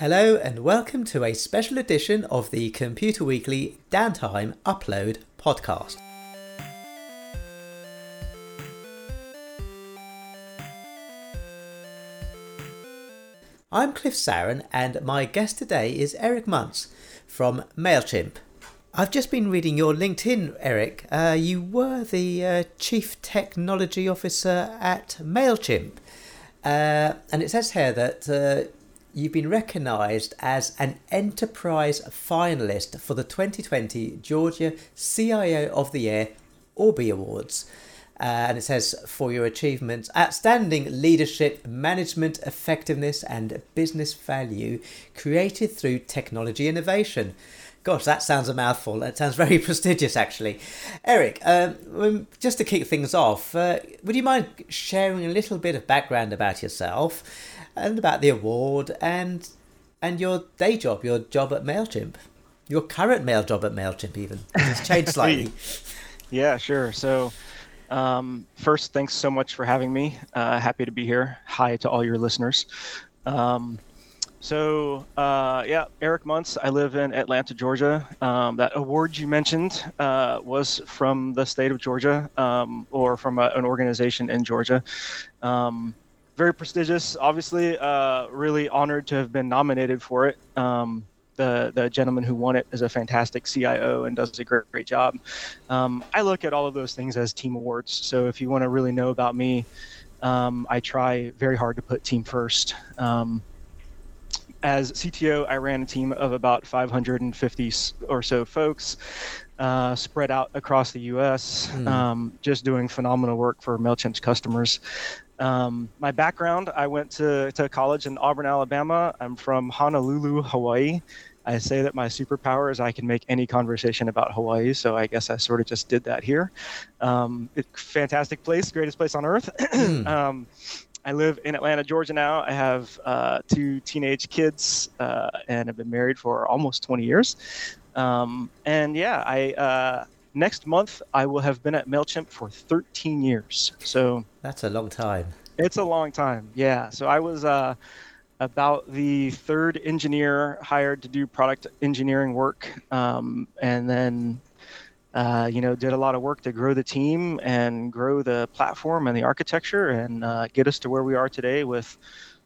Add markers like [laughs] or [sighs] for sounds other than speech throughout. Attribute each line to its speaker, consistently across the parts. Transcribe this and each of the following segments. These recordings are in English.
Speaker 1: Hello and welcome to a special edition of the Computer Weekly Downtime Upload podcast. I'm Cliff Saran and my guest today is Eric Muntz from MailChimp. I've just been reading your LinkedIn, Eric. Uh, you were the uh, Chief Technology Officer at MailChimp. Uh, and it says here that uh, you've been recognised as an enterprise finalist for the 2020 Georgia CIO of the Year ORBIE Awards. Uh, and it says for your achievements, outstanding leadership, management effectiveness, and business value created through technology innovation. Gosh, that sounds a mouthful. That sounds [laughs] very prestigious, actually. Eric, um, just to kick things off, uh, would you mind sharing a little bit of background about yourself? And about the award and and your day job, your job at Mailchimp, your current mail job at Mailchimp, even it's changed [laughs] slightly.
Speaker 2: yeah, sure. So. Um, first, thanks so much for having me. Uh, happy to be here. Hi to all your listeners. Um, so, uh, yeah, Eric Muntz. I live in Atlanta, Georgia. Um, that award you mentioned uh, was from the state of Georgia um, or from a, an organization in Georgia. Um, very prestigious. Obviously, uh, really honored to have been nominated for it. Um, the the gentleman who won it is a fantastic CIO and does a great great job. Um, I look at all of those things as team awards. So if you want to really know about me, um, I try very hard to put team first. Um, as CTO, I ran a team of about 550 or so folks. Uh, spread out across the U.S., mm. um, just doing phenomenal work for Mailchimp's customers. Um, my background I went to, to college in Auburn, Alabama. I'm from Honolulu, Hawaii. I say that my superpower is I can make any conversation about Hawaii, so I guess I sort of just did that here. Um, it, fantastic place, greatest place on earth. [clears throat] Hmm. um, I live in Atlanta, Georgia now. I have uh, two teenage kids uh, and have been married for almost 20 years. Um, and yeah, I uh, next month I will have been at Mailchimp for 13 years. So
Speaker 1: that's a long time.
Speaker 2: It's a long time. Yeah. So I was uh, about the third engineer hired to do product engineering work, um, and then. Uh, you know, did a lot of work to grow the team and grow the platform and the architecture and uh, get us to where we are today with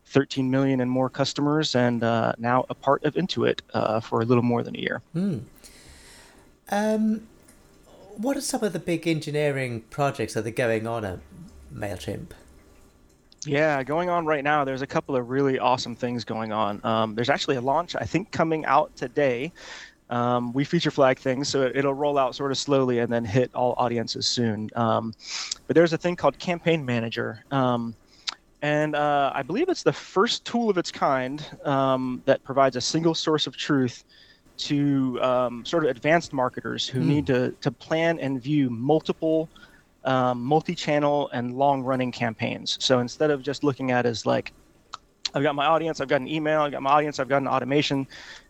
Speaker 2: 13 million and more customers and uh, now a part of Intuit uh, for a little more than a year.
Speaker 1: Mm. Um, what are some of the big engineering projects that are going on at MailChimp?
Speaker 2: Yeah, going on right now. There's a couple of really awesome things going on. Um, there's actually a launch, I think, coming out today. Um, we feature flag things, so it, will roll out sort of slowly and then hit all audiences soon. Um, but there's a thing called Campaign Manager. Um, and uh, I believe it's the first tool of its kind um, that provides a single source of truth to um, sort of advanced marketers who mm. need to, to plan and view multiple um, multi-channel and long-running campaigns. So instead of just looking at as like, I've got my audience, I've got an email, I've got my audience, I've got an automation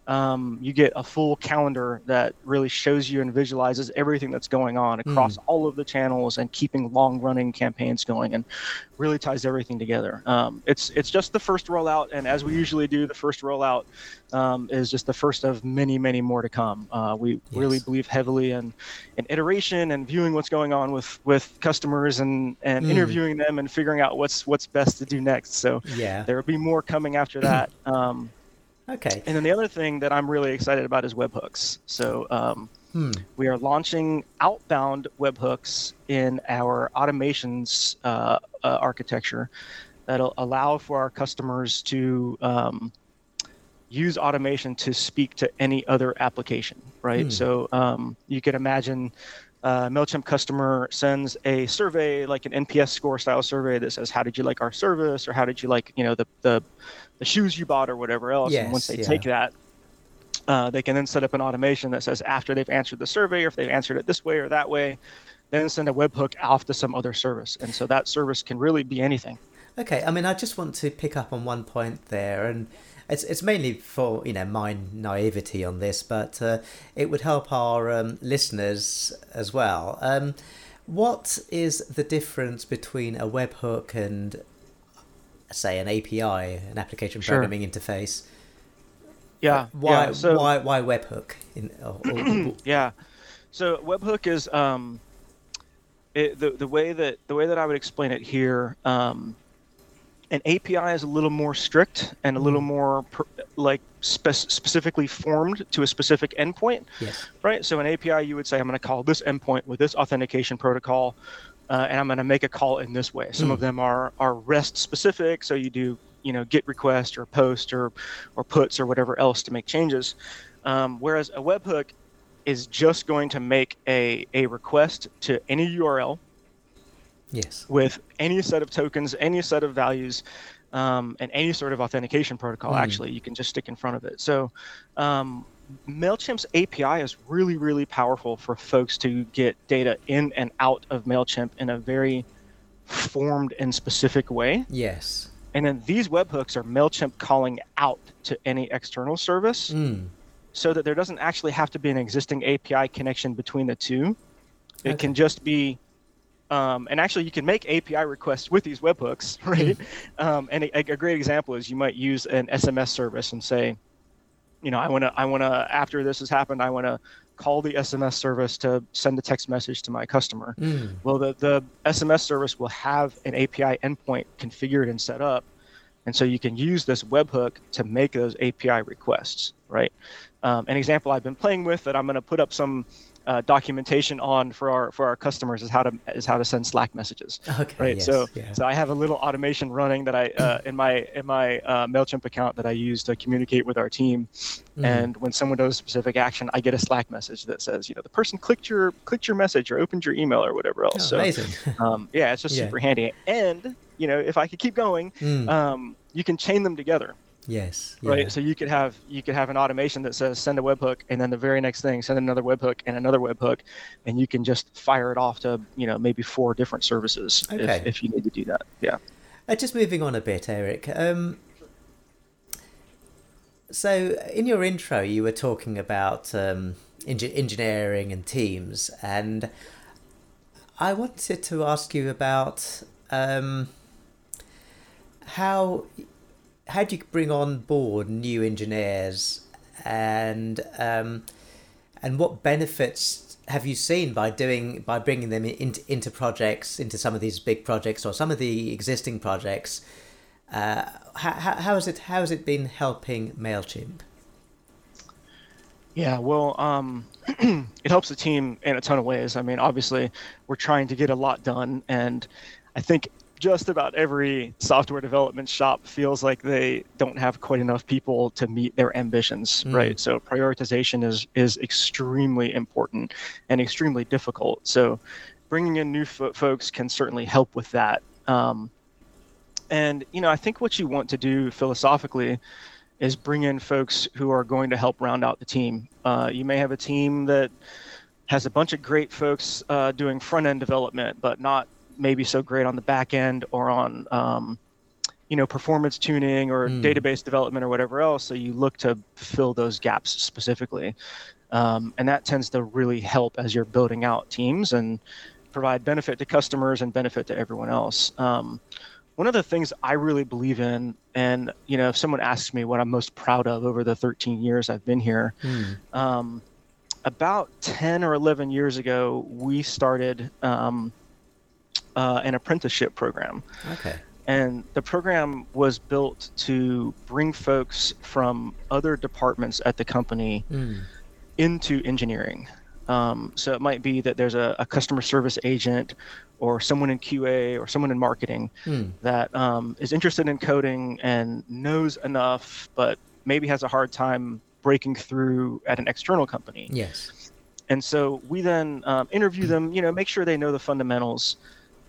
Speaker 2: um, you get a full calendar that really shows you and visualizes everything that's going on across mm. all of the channels and keeping long running campaigns going and really ties everything together. Um, it's it's just the first rollout, and as we usually do, the first rollout um, is just the first of many many more to come. Uh, we yes. really believe heavily in in iteration and viewing what's going on with with customers and and mm. interviewing them and figuring out what's what's best to do next. So yeah, there will be more coming after that.
Speaker 1: Okay.
Speaker 2: And then the other thing that I'm really excited about is webhooks. So um, hmm. we are launching outbound webhooks in our automations uh, uh, architecture that'll allow for our customers to um, use automation to speak to any other application, right? Hmm. So um, you can imagine uh, MailChimp customer sends a survey, like an NPS score style survey that says, how did you like our service? Or how did you like, you know, the, the, the shoes you bought or whatever else. Yes, and once they yeah. take that, uh, they can then set up an automation that says after they've answered the survey or if they've answered it this way or that way, then send a webhook off to some other service. And so that service can really be anything.
Speaker 1: Okay, I mean, I just want to pick up on one point there, and it's it's mainly for you know my naivety on this, but uh, it would help our um, listeners as well. Um, what is the difference between a webhook and say an API, an application programming sure. interface?
Speaker 2: Yeah.
Speaker 1: Why
Speaker 2: yeah, so,
Speaker 1: why why webhook? In, or, or, [clears throat]
Speaker 2: yeah. So webhook is um, it, the the way that the way that I would explain it here. Um, an API is a little more strict and a little
Speaker 1: Mm.
Speaker 2: more per, like spec- specifically formed to a specific endpoint,
Speaker 1: yes.
Speaker 2: right? So an API, you would say, I'm going to call this endpoint with this authentication protocol, uh, and I'm going to make a call in this way. Some
Speaker 1: Mm.
Speaker 2: of them are are REST specific, so you do you know GET request or POST or or puts or whatever else to make changes. Um, whereas a webhook is just going to make a a request to any URL
Speaker 1: Yes.
Speaker 2: with any set of tokens, any set of values, um, and any sort of authentication protocol.
Speaker 1: Mm.
Speaker 2: Actually, you can just stick in front of it. So, um, Mailchimp's API is really, really powerful for folks to get data in and out of Mailchimp in a very formed and specific way.
Speaker 1: Yes.
Speaker 2: And then these webhooks are Mailchimp calling out to any external service
Speaker 1: Mm.
Speaker 2: so that there doesn't actually have to be an existing API connection between the two. It
Speaker 1: Okay.
Speaker 2: can just be, um, and actually you can make API requests with these webhooks, [laughs] right? [laughs] Um, and a, a great example is you might use an SMS service and say, you know, I want to, I want to, after this has happened, I want to call the SMS service to send a text message to my customer.
Speaker 1: Mm.
Speaker 2: Well, the, the SMS service will have an API endpoint configured and set up. And so you can use this webhook to make those API requests, right? Um, an example I've been playing with that I'm going to put up some uh, documentation on for our for our customers is how to is how to send Slack messages,
Speaker 1: Okay.
Speaker 2: right?
Speaker 1: yes,
Speaker 2: so
Speaker 1: yeah.
Speaker 2: so I have a little automation running that I uh, in my in my uh, Mailchimp account that I use to communicate with our team.
Speaker 1: Mm.
Speaker 2: And when someone does a specific action, I get a Slack message that says, you know, the person clicked your clicked your message or opened your email or whatever else.
Speaker 1: Oh,
Speaker 2: so
Speaker 1: amazing. [laughs]
Speaker 2: um, yeah, it's just
Speaker 1: Yeah.
Speaker 2: super handy. And you know, if I could keep going,
Speaker 1: Mm.
Speaker 2: um, you can chain them together,
Speaker 1: yes.
Speaker 2: right?
Speaker 1: yeah.
Speaker 2: So you could have you could have an automation that says send a webhook, and then the very next thing send another webhook and another webhook, and you can just fire it off to you know maybe four different services
Speaker 1: Okay.
Speaker 2: if, if you need to do that. Yeah.
Speaker 1: Uh, just moving on a bit, Eric. Um, so, in your intro, you were talking about um, engi- engineering and teams, and I wanted to ask you about um, how how do you bring on board new engineers, and um, and what benefits have you seen by doing by bringing them into into projects, into some of these big projects or some of the existing projects? Uh, how, how, how has it how has it been helping Mailchimp?
Speaker 2: Yeah, well, um, [clears throat] it helps the team in a ton of ways. I mean, obviously, we're trying to get a lot done, and I think just about every software development shop feels like they don't have quite enough people to meet their ambitions,
Speaker 1: Mm.
Speaker 2: right? So prioritization is is extremely important and extremely difficult. So bringing in new fo- folks can certainly help with that. Um, and you know, I think what you want to do philosophically is bring in folks who are going to help round out the team. Uh, you may have a team that has a bunch of great folks uh, doing front end development, but not maybe so great on the back end or on um, you know performance tuning or
Speaker 1: Mm.
Speaker 2: database development or whatever else. So you look to fill those gaps specifically, um, and that tends to really help as you're building out teams and provide benefit to customers and benefit to everyone else. Um, one of the things I really believe in, and you know, if someone asks me what I'm most proud of over the 13 years I've been here, um, about 10 or 11 years ago, we started um, uh, an apprenticeship program.
Speaker 1: Okay.
Speaker 2: And the program was built to bring folks from other departments at the company
Speaker 1: Hmm.
Speaker 2: into engineering. Um, so it might be that there's a, a customer service agent or someone in QA or someone in marketing
Speaker 1: Hmm.
Speaker 2: that um, is interested in coding and knows enough, but maybe has a hard time breaking through at an external company.
Speaker 1: Yes.
Speaker 2: And so we then um, interview [clears throat] them, you know, make sure they know the fundamentals,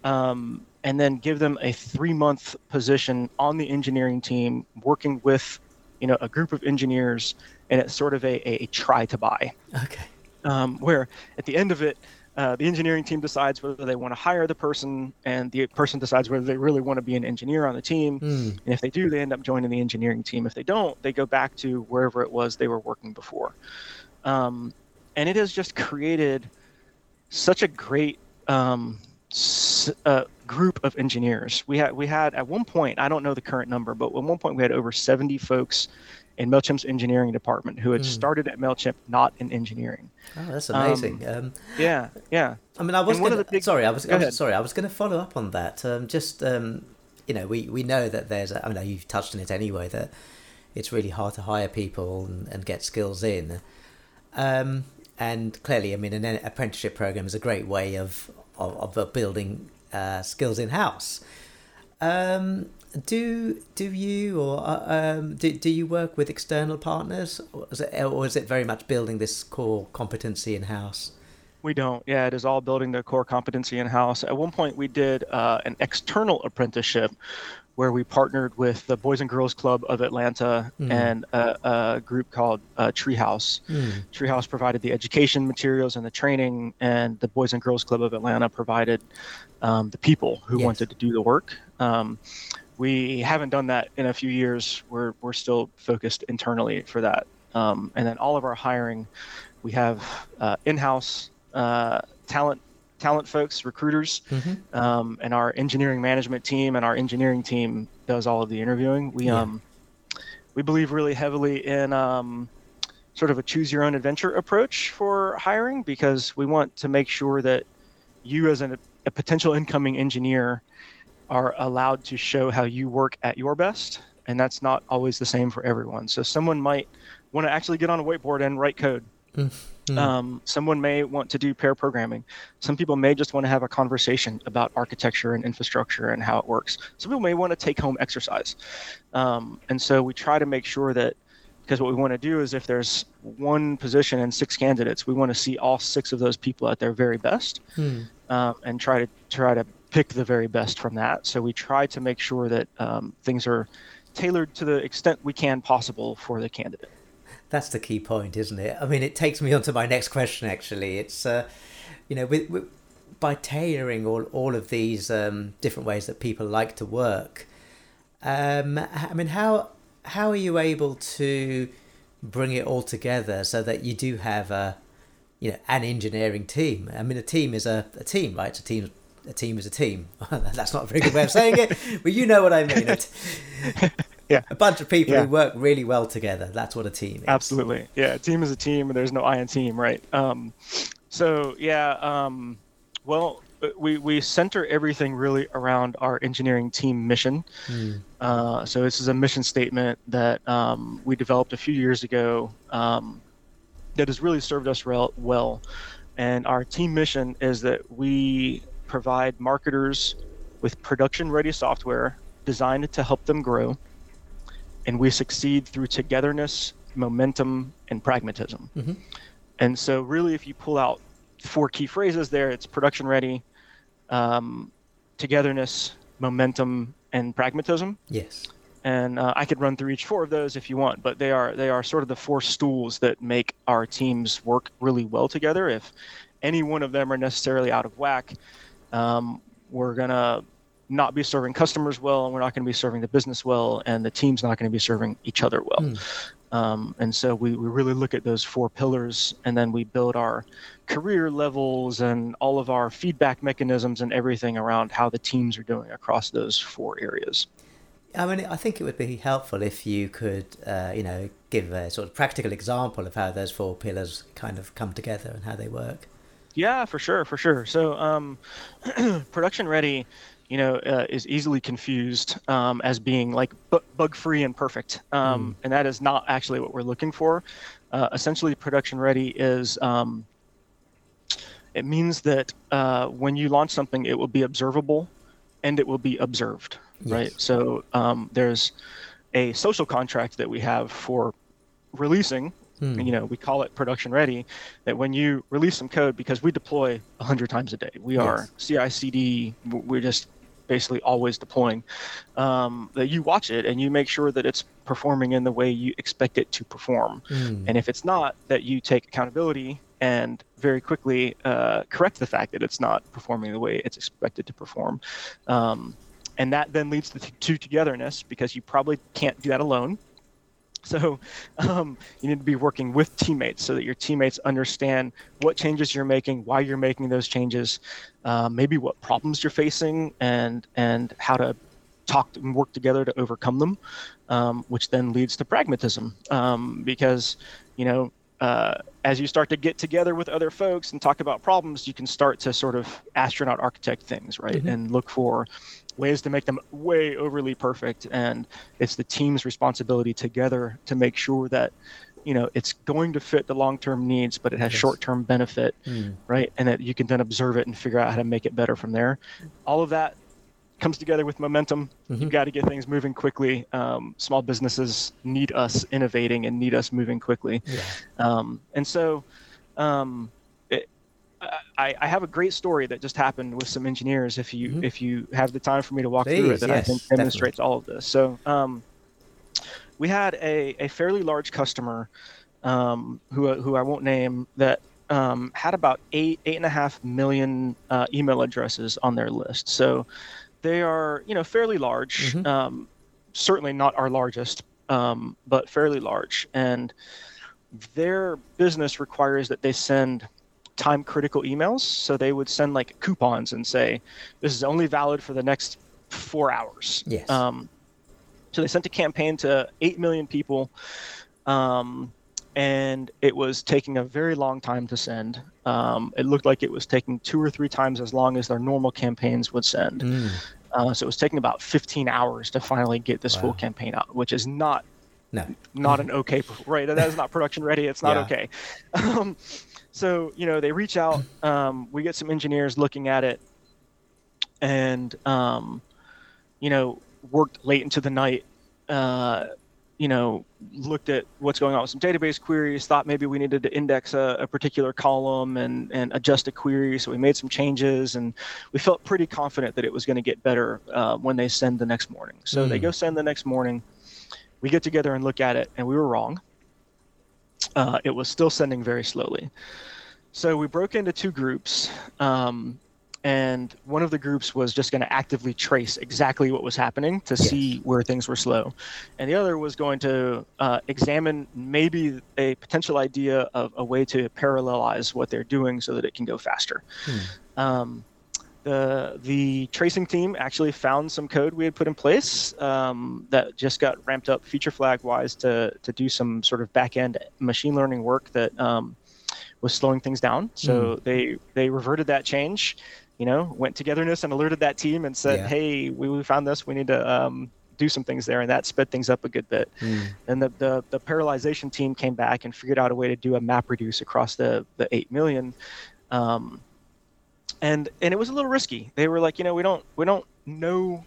Speaker 2: um, and then give them a three-month position on the engineering team, working with, you know, a group of engineers, and it's sort of a, a, a try to buy
Speaker 1: Okay.
Speaker 2: um, where at the end of it, uh, the engineering team decides whether they want to hire the person, and the person decides whether they really want to be an engineer on the team.
Speaker 1: Hmm.
Speaker 2: And if they do, they end up joining the engineering team. If they don't, they go back to wherever it was they were working before. Um, and it has just created such a great um, uh, group of engineers. We had we had at one point I don't know the current number, but at one point we had over 70 folks in Mailchimp's engineering department who had mm. started at Mailchimp not in engineering.
Speaker 1: Oh, that's amazing. Um, um,
Speaker 2: yeah, yeah.
Speaker 1: I mean, I was gonna, big, sorry. I was, I was sorry. I was going to follow up on that. Um, just um, you know, we we know that there's. I mean, you've touched on it anyway. That it's really hard to hire people and, and get skills in. Um, and clearly, I mean, an apprenticeship program is a great way of of, of building uh, skills in house. Um, do do you or uh, um, do, do you work with external partners, or is, it, or is it very much building this core competency in house?
Speaker 2: We don't. Yeah, it is all building the core competency in house. At one point, we did uh, an external apprenticeship where we partnered with the Boys and Girls Club of Atlanta mm. and a, a, group called uh, Treehouse. Mm. Treehouse provided the education materials and the training, and the Boys and Girls Club of Atlanta provided um, the people who yes. wanted to do the work. Um, we haven't done that in a few years. We're we're still focused internally for that. Um, and then all of our hiring, we have uh, in-house uh, talent talent folks, recruiters, mm-hmm. um, and our engineering management team and our engineering team does all of the interviewing. We yeah. um we believe really heavily in um, sort of a choose your own adventure approach for hiring because we want to make sure that you as an, a potential incoming engineer are allowed to show how you work at your best and that's not always the same for everyone so someone might want to actually get on a whiteboard and write code mm-hmm. um, someone may want to do pair programming some people may just want to have a conversation about architecture and infrastructure and how it works some people may want to take home exercise um, and so we try to make sure that because what we want to do is if there's one position and six candidates we want to see all six of those people at their very best hmm. um, and try to try to pick the very best from that. So we try to make sure that um, things are tailored to the extent we can possible for the candidate.
Speaker 1: That's the key point, isn't it? I mean, it takes me on to my next question. Actually, it's uh, you know, with, with, by tailoring all all of these um, different ways that people like to work. Um, I mean, how how are you able to bring it all together so that you do have a you know an engineering team? I mean, a team is a, a team, right? It's a team a team is a team. [laughs] That's not a very good way of saying it, but you know what I mean. [laughs]
Speaker 2: Yeah.
Speaker 1: A bunch of people yeah. who work really well together. That's what a team is.
Speaker 2: Absolutely. Yeah. A team is a team, and there's no I in team, right? Um, so, yeah. Um, well, we, we center everything really around our engineering team mission. Mm. Uh, so, this is a mission statement that um, we developed a few years ago um, that has really served us well. And our team mission is that we provide marketers with production ready software designed to help them grow. And we succeed through togetherness, momentum, and pragmatism. Mm-hmm. And so, really, if you pull out four key phrases there, it's production ready, um, togetherness, momentum, and pragmatism.
Speaker 1: Yes.
Speaker 2: And uh, I could run through each four of those if you want, but they are they are sort of the four stools that make our teams work really well together. If any one of them are necessarily out of whack, um, we're going to not be serving customers well, and we're not going to be serving the business well, and the team's not going to be serving each other well. Mm. Um, and so we, we really look at those four pillars, and then we build our career levels and all of our feedback mechanisms and everything around how the teams are doing across those four areas.
Speaker 1: I mean, I think it would be helpful if you could, uh, you know, give a sort of practical example of how those four pillars kind of come together and how they work.
Speaker 2: Yeah, for sure, for sure. So, um, [clears throat] production ready, you know, uh, is easily confused um, as being like bu- bug free and perfect, um, mm. and that is not actually what we're looking for. Uh, essentially, production ready is um, it means that uh, when you launch something, it will be observable and it will be observed, yes. right? So um, there's a social contract that we have for releasing Hmm. You know, we call it production ready. That when you release some code, because we deploy 100 times a day, we yes. are CI/CD. We're just basically always deploying. Um, that you watch it and you make sure that it's performing in the way you expect it to perform. Hmm. And if it's not, that you take accountability and very quickly uh, correct the fact that it's not performing the way it's expected to perform. Um, and that then leads to, to togetherness because you probably can't do that alone So um, you need to be working with teammates so that your teammates understand what changes you're making, why you're making those changes, uh, maybe what problems you're facing, and and how to talk and work together to overcome them, um, which then leads to pragmatism. Um, because you know, uh, as you start to get together with other folks and talk about problems, you can start to sort of astronaut architect things, right,
Speaker 1: Mhm.
Speaker 2: and look for ways to make them way overly perfect and it's the team's responsibility together to make sure that you know it's going to fit the long-term needs but it has
Speaker 1: Yes.
Speaker 2: short-term benefit
Speaker 1: Mm.
Speaker 2: right and that you can then observe it and figure out how to make it better from there all of that comes together with momentum
Speaker 1: Mhm.
Speaker 2: you've got to get things moving quickly um, small businesses need us innovating and need us moving quickly
Speaker 1: Yeah.
Speaker 2: um, and so um, it, I, I have a great story that just happened with some engineers. If you
Speaker 1: Mhm.
Speaker 2: if you have the time for me to walk through it, that I think demonstrates all of this. So um, we had a, a fairly large customer um, who who I won't name that um, had about eight eight and a half million uh, email addresses on their list. So they are you know fairly large.
Speaker 1: Mhm.
Speaker 2: Um, certainly not our largest, um, but fairly large. And their business requires that they send time critical emails. So they would send like coupons and say, this is only valid for the next four hours.
Speaker 1: Yes.
Speaker 2: Um, so they sent a campaign to 8 million people. Um, and it was taking a very long time to send. Um, it looked like it was taking two or three times as long as their normal campaigns would send.
Speaker 1: Mm.
Speaker 2: Uh, so it was taking about 15 hours to finally get this full campaign out, which is not
Speaker 1: No.
Speaker 2: not an [laughs] okay right that is not production ready it's not
Speaker 1: Yeah.
Speaker 2: okay [laughs] um, so you know they reach out um, we get some engineers looking at it and um, you know worked late into the night uh, you know looked at what's going on with some database queries thought maybe we needed to index a, a particular column and, and adjust a query. So we made some changes and we felt pretty confident that it was going to get better uh, when they send the next morning. So they
Speaker 1: Mm.
Speaker 2: go send the next morning. We get together and look at it and we were wrong. Uh, it was still sending very slowly. So we broke into two groups. Um, and one of the groups was just going to actively trace exactly what was happening to
Speaker 1: Yes.
Speaker 2: see where things were slow and the other was going to uh, examine maybe a potential idea of a way to parallelize what they're doing so that it can go faster
Speaker 1: Hmm.
Speaker 2: um, the the tracing team actually found some code we had put in place um, that just got ramped up feature flag wise to to do some sort of back end machine learning work that um, was slowing things down. So they they reverted that change, you know, went togetherness and alerted that team and said,
Speaker 1: Yeah.
Speaker 2: hey, we, we found this, we need to um, do some things there, and that sped things up a good bit.
Speaker 1: Mm.
Speaker 2: And the, the the parallelization team came back and figured out a way to do a map reduce across the the eight million. Um, and and it was a little risky. They were like, you know, we don't we don't know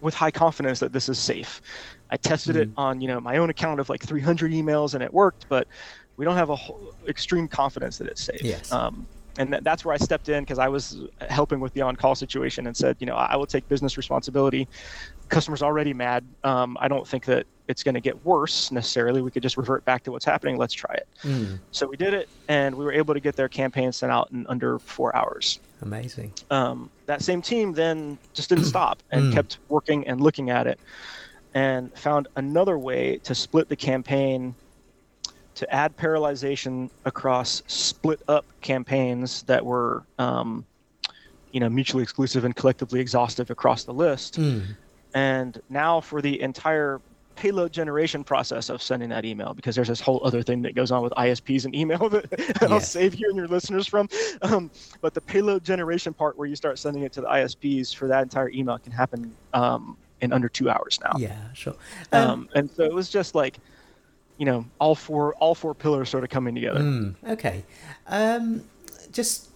Speaker 2: with high confidence that this is safe. I tested it on you know my own account of like 300 emails and it worked, but we don't have a whole, extreme confidence that it's safe.
Speaker 1: Yes.
Speaker 2: Um, and that, that's where I stepped in because I was helping with the on-call situation and said, you know, I will take business responsibility. Customer's already mad. Um, I don't think that it's going to get worse necessarily. We could just revert back to what's happening. Let's try it.
Speaker 1: Mm.
Speaker 2: So we did it, and we were able to get their campaign sent out in under four hours.
Speaker 1: Amazing.
Speaker 2: Um, that same team then just didn't [clears throat] stop and
Speaker 1: Mm.
Speaker 2: kept working and looking at it, and found another way to split the campaign to add parallelization across split up campaigns that were, um, you know, mutually exclusive and collectively exhaustive across the list.
Speaker 1: Mm.
Speaker 2: And now for the entire payload generation process of sending that email, because there's this whole other thing that goes on with ISPs and email [laughs] that I'll save you and your listeners from. Um, but the payload generation part where you start sending it to the ISPs for that entire email can happen um, in under two hours now.
Speaker 1: Yeah, sure. Um,
Speaker 2: Um, and so it was just like, you know, all four all four pillars sort of coming together.
Speaker 1: Mm, okay. Um, just,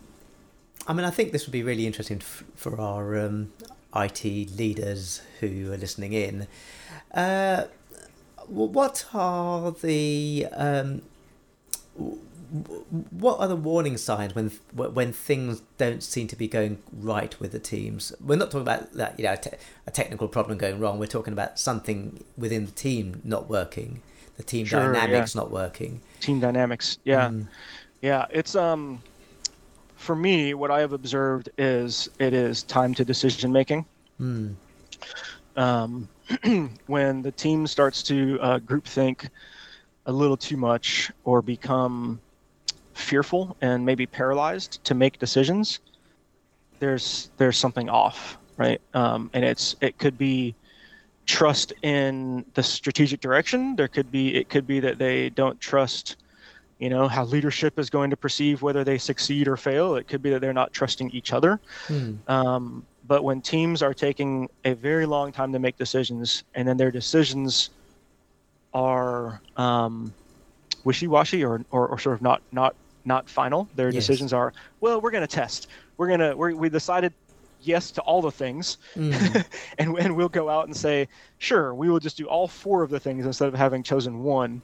Speaker 1: I mean, I think this would be really interesting f- for our um, IT leaders who are listening in. Uh, what are the um, what are the warning signs when when things don't seem to be going right with the teams? We're not talking about that, you know, a, te- a technical problem going wrong. We're talking about something within the team not working, the team
Speaker 2: Sure, yeah.
Speaker 1: dynamics not working.
Speaker 2: Team dynamics. Yeah.
Speaker 1: Mm.
Speaker 2: Yeah, it's um for me what I have observed is it is time to decision making.
Speaker 1: Mm.
Speaker 2: Um [clears throat] when the team starts to uh, groupthink a little too much or become fearful and maybe paralyzed to make decisions, there's there's something off, right? Um, and it's it could be trust in the strategic direction. There could be it could be that they don't trust, you know, how leadership is going to perceive whether they succeed or fail. It could be that they're not trusting each other. Hmm. Um, but when teams are taking a very long time to make decisions, and then their decisions are um, wishy-washy or, or, or, sort of not not not final, their yes. decisions are well, we're going to test. We're gonna we're, we decided yes to all the things, mm. [laughs] and and we'll go out and say sure, we will just do all four of the things instead of having chosen one,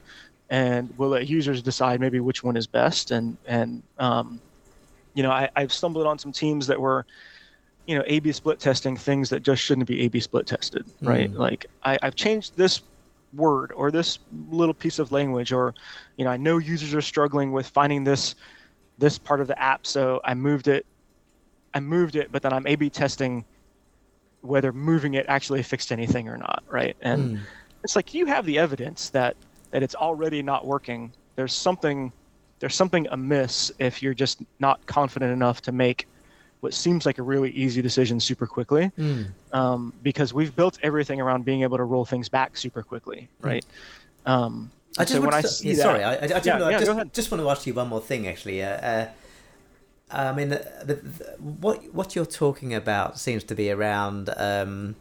Speaker 2: and we'll let users decide maybe which one is best. And and um, you know, I, I've stumbled on some teams that were you know a-b split testing things that just shouldn't be a-b split tested right mm. like I, i've changed this word or this little piece of language or you know i know users are struggling with finding this this part of the app so i moved it i moved it but then i'm a-b testing whether moving it actually fixed anything or not right and mm. it's like you have the evidence that that it's already not working there's something there's something amiss if you're just not confident enough to make what seems like a really easy decision super quickly mm. um, because we've built everything around being able to roll things back super quickly, hmm. right? Mm. Um,
Speaker 1: I just so when I yeah, that, sorry, I, I, I yeah, yeah, just, just, want to ask you one more thing actually. Uh, uh, I mean, the, the, what what you're talking about seems to be around um,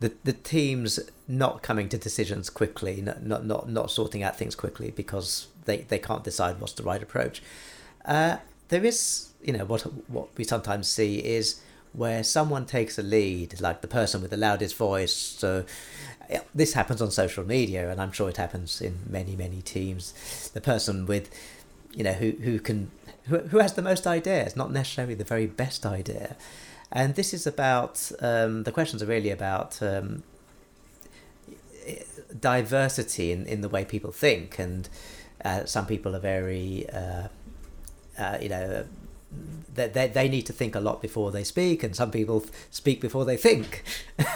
Speaker 1: the the teams not coming to decisions quickly, not not not, not sorting out things quickly because they, they can't decide what's the right approach. Uh, there is you know what what we sometimes see is where someone takes a lead, like the person with the loudest voice. So this happens on social media, and I'm sure it happens in many many teams. The person with, you know, who who can who, who has the most ideas, not necessarily the very best idea. And this is about um, the questions are really about um, diversity in, in the way people think, and uh, some people are very, uh, uh, you know, they, they, they need to think a lot before they speak, and some people speak before they think.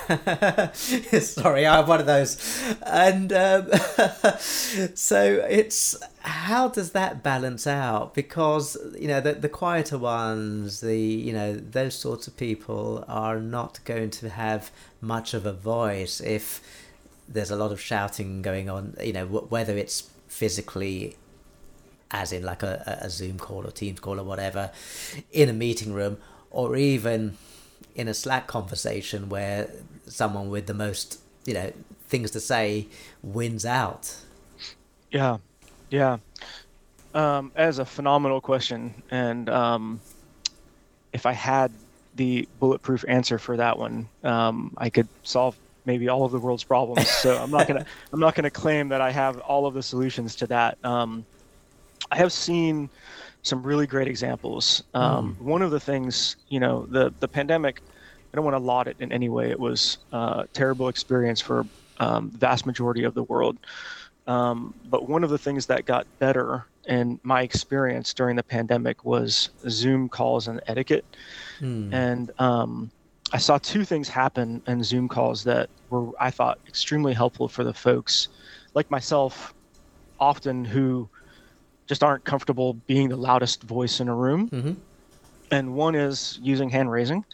Speaker 1: [laughs] Sorry, I'm one of those. And um, [laughs] so it's how does that balance out? Because you know the the quieter ones, the you know those sorts of people are not going to have much of a voice if there's a lot of shouting going on. You know whether it's physically as in like a, a Zoom call or Teams call or whatever, in a meeting room, or even in a Slack conversation where someone with the most, you know, things to say wins out.
Speaker 2: Yeah, yeah. Um, as a phenomenal question, and um, if I had the bulletproof answer for that one, um, I could solve maybe all of the world's problems. So I'm not gonna [laughs] I'm not gonna claim that I have all of the solutions to that. Um, I have seen some really great examples. Um, mm. One of the things, you know, the the pandemic. I don't want to laud it in any way. It was a terrible experience for um, the vast majority of the world. Um, but one of the things that got better in my experience during the pandemic was Zoom calls and etiquette. Mm. And um, I saw two things happen in Zoom calls that were, I thought, extremely helpful for the folks like myself, often who just aren't comfortable being the loudest voice in a room. Mm-hmm. And one is using hand raising.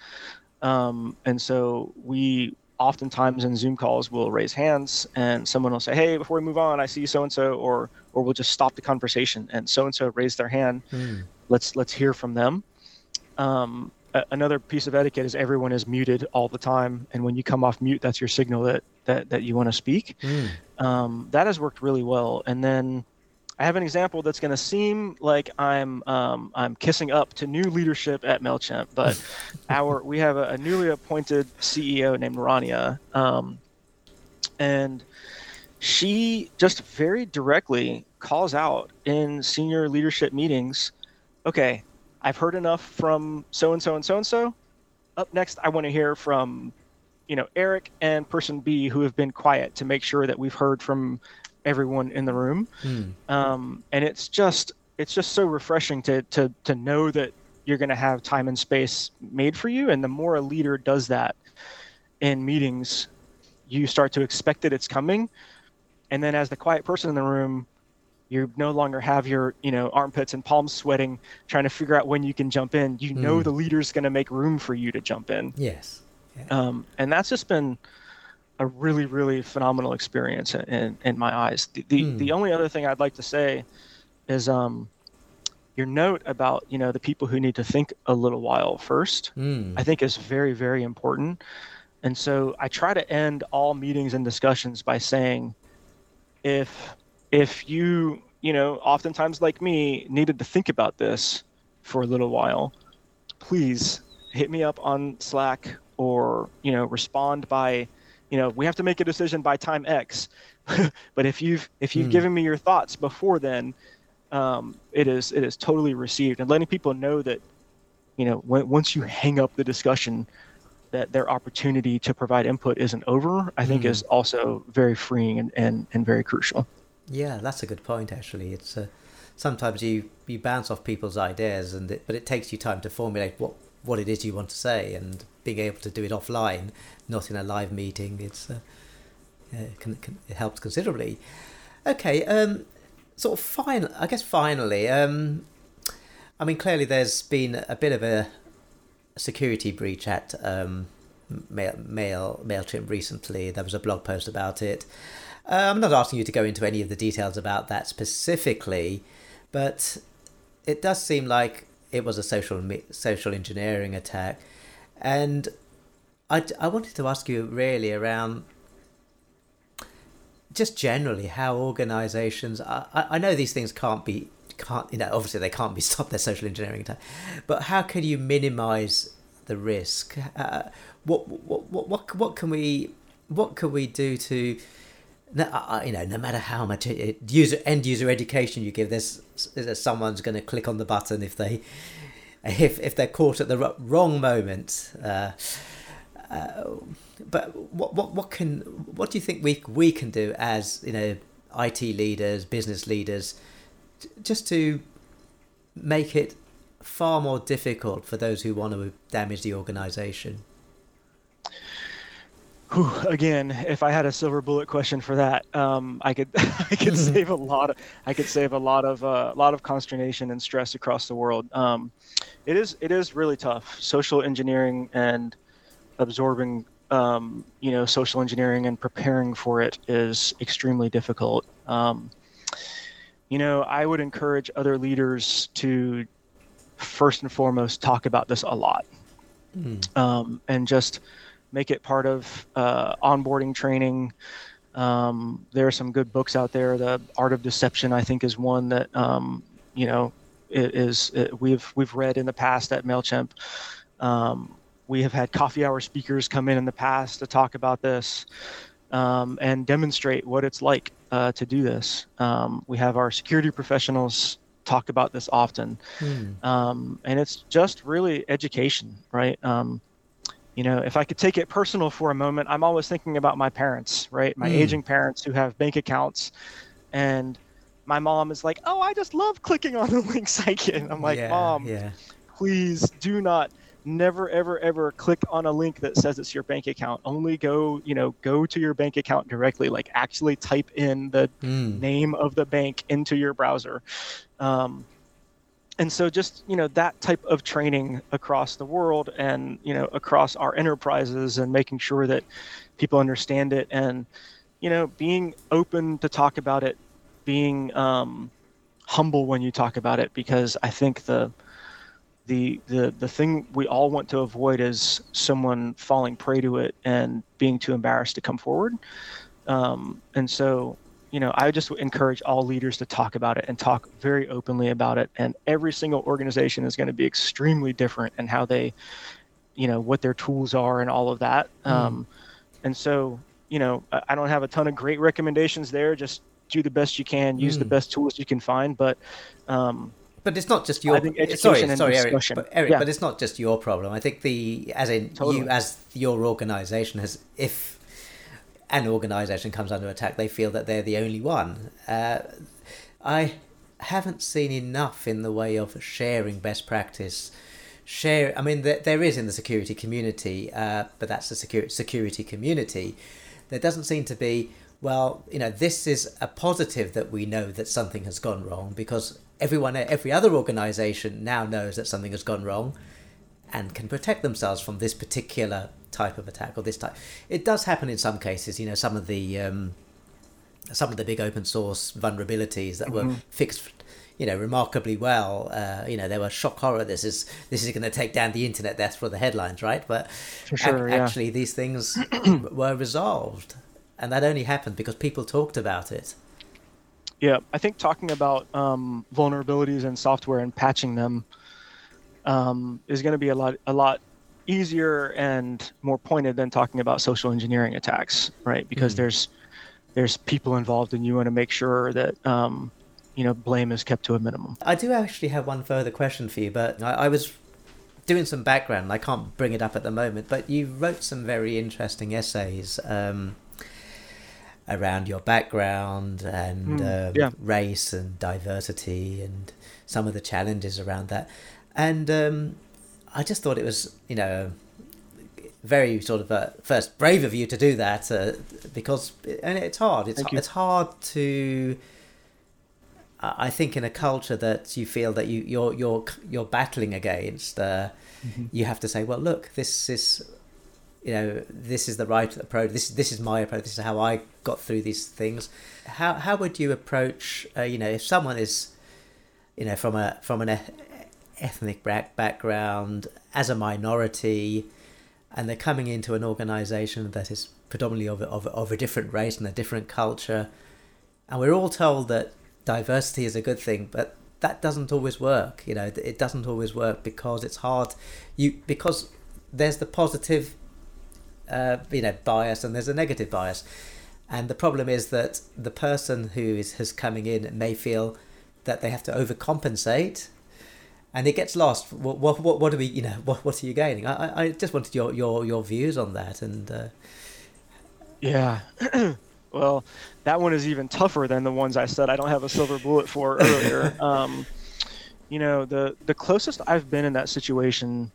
Speaker 2: Um, and so we oftentimes in Zoom calls will raise hands and someone will say, Hey, before we move on, I see so and so, or or we'll just stop the conversation and so and so raise their hand. Mm. Let's let's hear from them. Um, a- another piece of etiquette is everyone is muted all the time, and when you come off mute, that's your signal that that, that you want to speak. Mm. Um, that has worked really well. And then I have an example that's going to seem like I'm um, I'm kissing up to new leadership at Mailchimp, but [laughs] our we have a, a, newly appointed CEO named Rania, um, and she just very directly calls out in senior leadership meetings. Okay, I've heard enough from so and so and so and so. Up next, I want to hear from you know Eric and person B who have been quiet to make sure that we've heard from everyone in the room. Mm. Um, and it's just it's just so refreshing to to to know that you're going to have time and space made for you. And the more a leader does that in meetings, you start to expect that it's coming, and then as the quiet person in the room, you no longer have your you know armpits and palms sweating trying to figure out when you can jump in. You know
Speaker 1: Mm.
Speaker 2: the leader's going to make room for you to jump in,
Speaker 1: Yes. Yeah.
Speaker 2: um, and that's just been a really really phenomenal experience in in my eyes. The the,
Speaker 1: Hmm.
Speaker 2: the only other thing I'd like to say is um your note about you know the people who need to think a little while first
Speaker 1: Mm.
Speaker 2: I think is very, very important. And so I try to end all meetings and discussions by saying, if if you you know oftentimes like me needed to think about this for a little while, please hit me up on Slack or you know respond by you know we have to make a decision by time X. [laughs] but if you've if you've
Speaker 1: Hmm.
Speaker 2: given me your thoughts before then, um, it is it is totally received and letting people know that you know when, once you hang up the discussion that their opportunity to provide input isn't over i think
Speaker 1: Mm.
Speaker 2: is also very freeing and, and, and very crucial
Speaker 1: Yeah, that's a good point. Actually, it's uh, sometimes you you bounce off people's ideas, and it, but it takes you time to formulate what what it is you want to say, and being able to do it offline, not in a live meeting, it's uh, yeah, it can, can it helps considerably. Okay, um, sort of final. I guess finally, um, I mean, clearly there's been a bit of a security breach at um, Mail, Mail Mailchimp recently. There was a blog post about it. Uh, I'm not asking you to go into any of the details about that specifically, but it does seem like it was a social social engineering attack, and I, I wanted to ask you really around just generally how organizations I, I know these things can't be can't you know obviously they can't be [laughs] stopped their social engineering attack but how can you minimize the risk? Uh, what, what what what what can we what can we do to no, you know, no matter how much user end user education you give, there's, there's someone's going to click on the button if they if if they're caught at the wrong moment. Uh, uh, but what what what can what do you think we we can do as you know IT leaders, business leaders, just to make it far more difficult for those who want to damage the organization?
Speaker 2: Whew, again if i had a silver bullet question for that um, i could [laughs] i could [laughs] save a lot of i could save a lot of uh, a lot of consternation and stress across the world. Um, it is it is really tough social engineering and absorbing um, you know social engineering and preparing for it is extremely difficult. Um, you know i would encourage other leaders to first and foremost talk about this a lot.
Speaker 1: Mm.
Speaker 2: um, and just make it part of uh, onboarding training. Um, there are some good books out there. The Art of Deception, I think, is one that um, you know is we've we've read in the past at Mailchimp. Um, we have had coffee hour speakers come in in the past to talk about this um, and demonstrate what it's like uh, to do this. Um, we have our security professionals talk about this often
Speaker 1: Mm.
Speaker 2: um, and it's just really education, right? You know, if I could take it personal for a moment, I'm always thinking about my parents, right? My
Speaker 1: Mm.
Speaker 2: aging parents who have bank accounts, and my mom is like, "Oh, I just love clicking on the [laughs] links I get." I'm like,
Speaker 1: yeah,
Speaker 2: "Mom,
Speaker 1: yeah.
Speaker 2: please do not." Never, ever, ever click on a link that says it's your bank account. Only go, you know, go to your bank account directly. Like, actually type in the
Speaker 1: Mm.
Speaker 2: name of the bank into your browser. Um, and so just you know that type of training across the world and you know across our enterprises and making sure that people understand it and you know being open to talk about it being um, humble when you talk about it because i think the the the the thing we all want to avoid is someone falling prey to it and being too embarrassed to come forward. Um, and so you know i just encourage all leaders to talk about it and talk very openly about it and every single organization is going to be extremely different in how they you know what their tools are and all of that um, and so you know I- don't have a ton of great recommendations there just do the best you can use the
Speaker 1: Mm.
Speaker 2: best tools you can find but um,
Speaker 1: But it's not just your.
Speaker 2: I think
Speaker 1: sorry,
Speaker 2: education
Speaker 1: sorry, Eric. But Eric,
Speaker 2: Yeah.
Speaker 1: but it's not just your problem. I think the as in
Speaker 2: Totally.
Speaker 1: you as your organisation has if an organisation comes under attack, they feel that they're the only one. Uh, I haven't seen enough in the way of sharing best practice. Share. I mean, there, there is in the security community, uh, but that's the security security community. there doesn't seem to be well, you know, this is a positive that we know that something has gone wrong because everyone, every other organization now knows that something has gone wrong and can protect themselves from this particular type of attack or this type. It does happen in some cases, you know, some of the um, some of the big open source vulnerabilities that were mm-hmm. fixed you know remarkably well uh, you know there was shock horror this is this is going to take down the internet that's for the headlines right but
Speaker 2: sure,
Speaker 1: ac- yeah. actually these things [clears throat] were resolved and that only happened because people talked about it.
Speaker 2: Yeah, I think talking about um, vulnerabilities in software and patching them um, is going to be a lot a lot easier and more pointed than talking about social engineering attacks, right? Because mm. there's there's people involved, and you want to make sure that um, you know blame is kept to a minimum.
Speaker 1: I do actually have one further question for you, but I, I was doing some background. I can't bring it up at the moment, but you wrote some very interesting essays um, around your background and mm, um, yeah. race and diversity and some of the challenges around that. And um, I just thought it was, you know, very sort of uh, first brave of you to do that uh, because and it's hard. It's it's hard to. I think in a culture that you feel that you you're you're you're battling against, uh, mm-hmm. you have to say, well, look, this is you know this is the right approach this this is my approach this is how i got through these things how how would you approach uh, you know if someone is you know from a from an ethnic background as a minority and they're coming into an organization that is predominantly of, of, of a different race and a different culture. And we're all told that diversity is a good thing but that doesn't always work you know it doesn't always work because it's hard. You because there's the positive uh, you know bias and there's a negative bias. And the problem is that the person who is has coming in may feel that they have to overcompensate and it gets lost. What what what, what are we you know what, what are you gaining? I i just wanted your your your views on that and uh...
Speaker 2: yeah. [clears throat] Well that one is even tougher than the ones i said i don't have a silver bullet for [laughs] earlier. Um you know the the closest i've been in that situation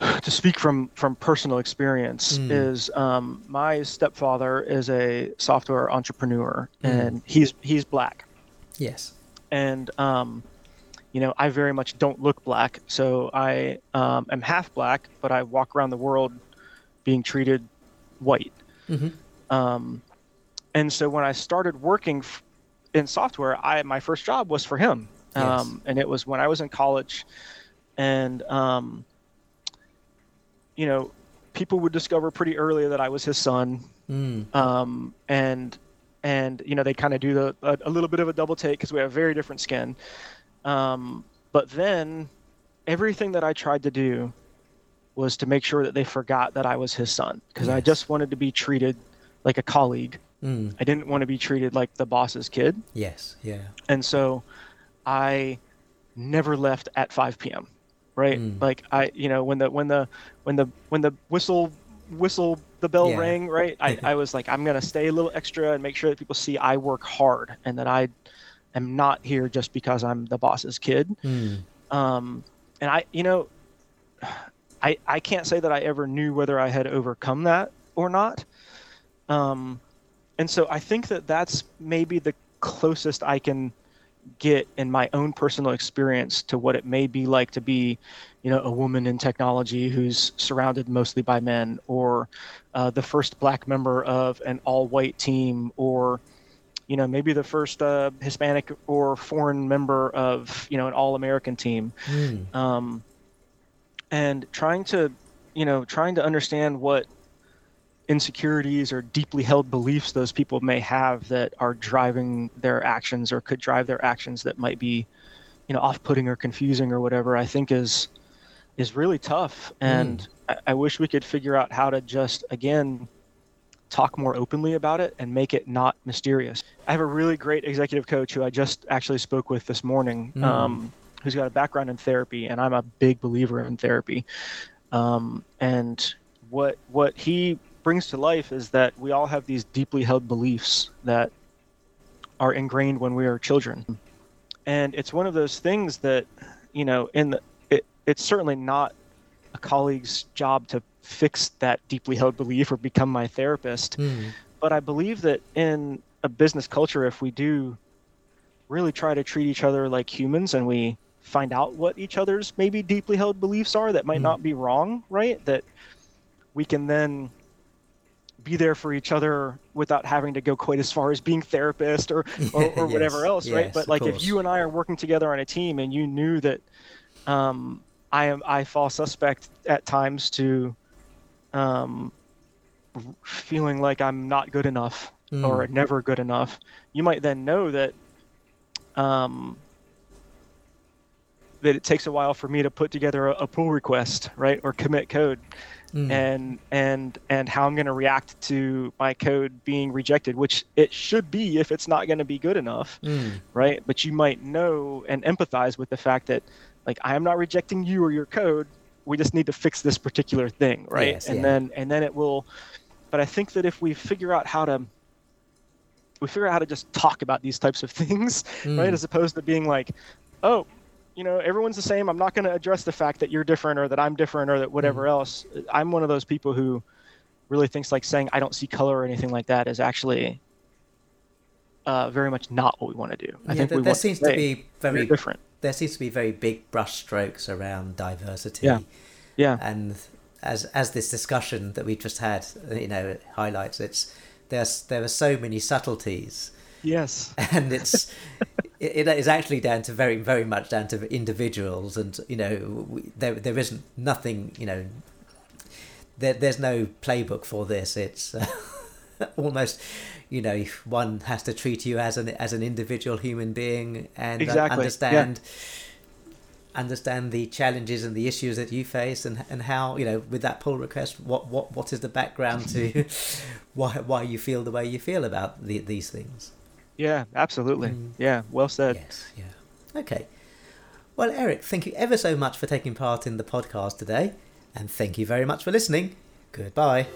Speaker 2: [sighs] to speak from from personal experience mm. is um, my stepfather is a software entrepreneur mm. and he's he's black.
Speaker 1: Yes.
Speaker 2: And um, you know i very much don't look black so i um, am half black but i walk around the world being treated white mm-hmm. Um, and so when i started working f- in software i my first job was for him yes. Um, and it was when i was in college and um, you know, people would discover pretty early that I was his son, mm. um, and and you know they kind of do the a, a, little bit of a double take because we have very different skin. Um, but then everything that I tried to do was to make sure that they forgot that I was his son because yes. I just wanted to be treated like a colleague. Mm. I didn't want to be treated like the boss's kid.
Speaker 1: Yes, yeah.
Speaker 2: And so I never left at 5 p.m right? Mm. Like I, you know, when the when the when the when the whistle whistle the bell yeah. rang, right? I, I was like, I'm gonna stay a little extra and make sure that people see I work hard and that I am not here just because I'm the boss's kid. Mm. Um, and I, you know, I I can't say that I ever knew whether I had overcome that or not. Um, and so I think that that's maybe the closest I can get in my own personal experience to what it may be like to be you know a woman in technology who's surrounded mostly by men or uh, the first black member of an all white team or you know maybe the first uh, hispanic or foreign member of you know an all american team mm. um, and trying to you know trying to understand what insecurities or deeply held beliefs those people may have that are driving their actions or could drive their actions that might be you know off-putting or confusing or whatever i think is is really tough and mm. I, I, wish we could figure out how to just again talk more openly about it and make it not mysterious i have a really great executive coach who i just actually spoke with this morning mm. um, who's got a background in therapy and i'm a big believer in therapy um, and what what he brings to life is that we all have these deeply held beliefs that are ingrained when we are children. And it's one of those things that, you know, in the it, it's certainly not a colleague's job to fix that deeply held belief or become my therapist.
Speaker 1: Mm.
Speaker 2: But I believe that in a business culture, if we do really try to treat each other like humans and we find out what each other's maybe deeply held beliefs are that might
Speaker 1: Mm.
Speaker 2: not be wrong, right? That we can then be there for each other without having to go quite as far as being therapist or [laughs] or, or whatever
Speaker 1: Yes,
Speaker 2: else, right? But like if you and I are working together on a team and you knew that um, I am I fall suspect at times to um, feeling like I'm not good enough
Speaker 1: Mm.
Speaker 2: or never good enough, you might then know that um, that it takes a while for me to put together a, a pull request, right, or commit code,
Speaker 1: Mm.
Speaker 2: and and and how I'm going to react to my code being rejected, which it should be if it's not going to be good enough,
Speaker 1: Mm.
Speaker 2: right? But you might know and empathize with the fact that, like, I am not rejecting you or your code. We just need to fix this particular thing, right?
Speaker 1: Yes,
Speaker 2: and
Speaker 1: yeah.
Speaker 2: then and then it will. But I think that if we figure out how to we figure out how to just talk about these types of [laughs] things, right?
Speaker 1: Mm.
Speaker 2: As opposed to being like, oh, you know, everyone's the same. I'm not going to address the fact that you're different or that I'm different or that whatever
Speaker 1: Mm.
Speaker 2: else. I'm one of those people who really thinks like saying I don't see color or anything like that is actually uh, very much not what we want to do. I
Speaker 1: Yeah,
Speaker 2: think
Speaker 1: there,
Speaker 2: we
Speaker 1: there
Speaker 2: want
Speaker 1: seems
Speaker 2: to,
Speaker 1: to be very
Speaker 2: different.
Speaker 1: There seems to be very big brush strokes around diversity.
Speaker 2: Yeah. Yeah.
Speaker 1: and as as this discussion that we just had, you know, highlights, it's there's there are so many subtleties,
Speaker 2: Yes. [laughs]
Speaker 1: and it's it, it is actually down to very very much down to individuals, and you know, we, there there isn't nothing, you know, there there's no playbook for this. It's uh, [laughs] [laughs] almost. You know, one has to treat you as an as an individual human being and uh,
Speaker 2: Exactly, yeah.
Speaker 1: understand understand the challenges and the issues that you face and and how you know with that pull request what what what is the background to [laughs] why why you feel the way you feel about the, these things
Speaker 2: Yeah. Absolutely.
Speaker 1: Mm.
Speaker 2: Yeah. Well said.
Speaker 1: yes yeah okay well eric thank you ever so much for taking part in the podcast today and thank you very much for listening goodbye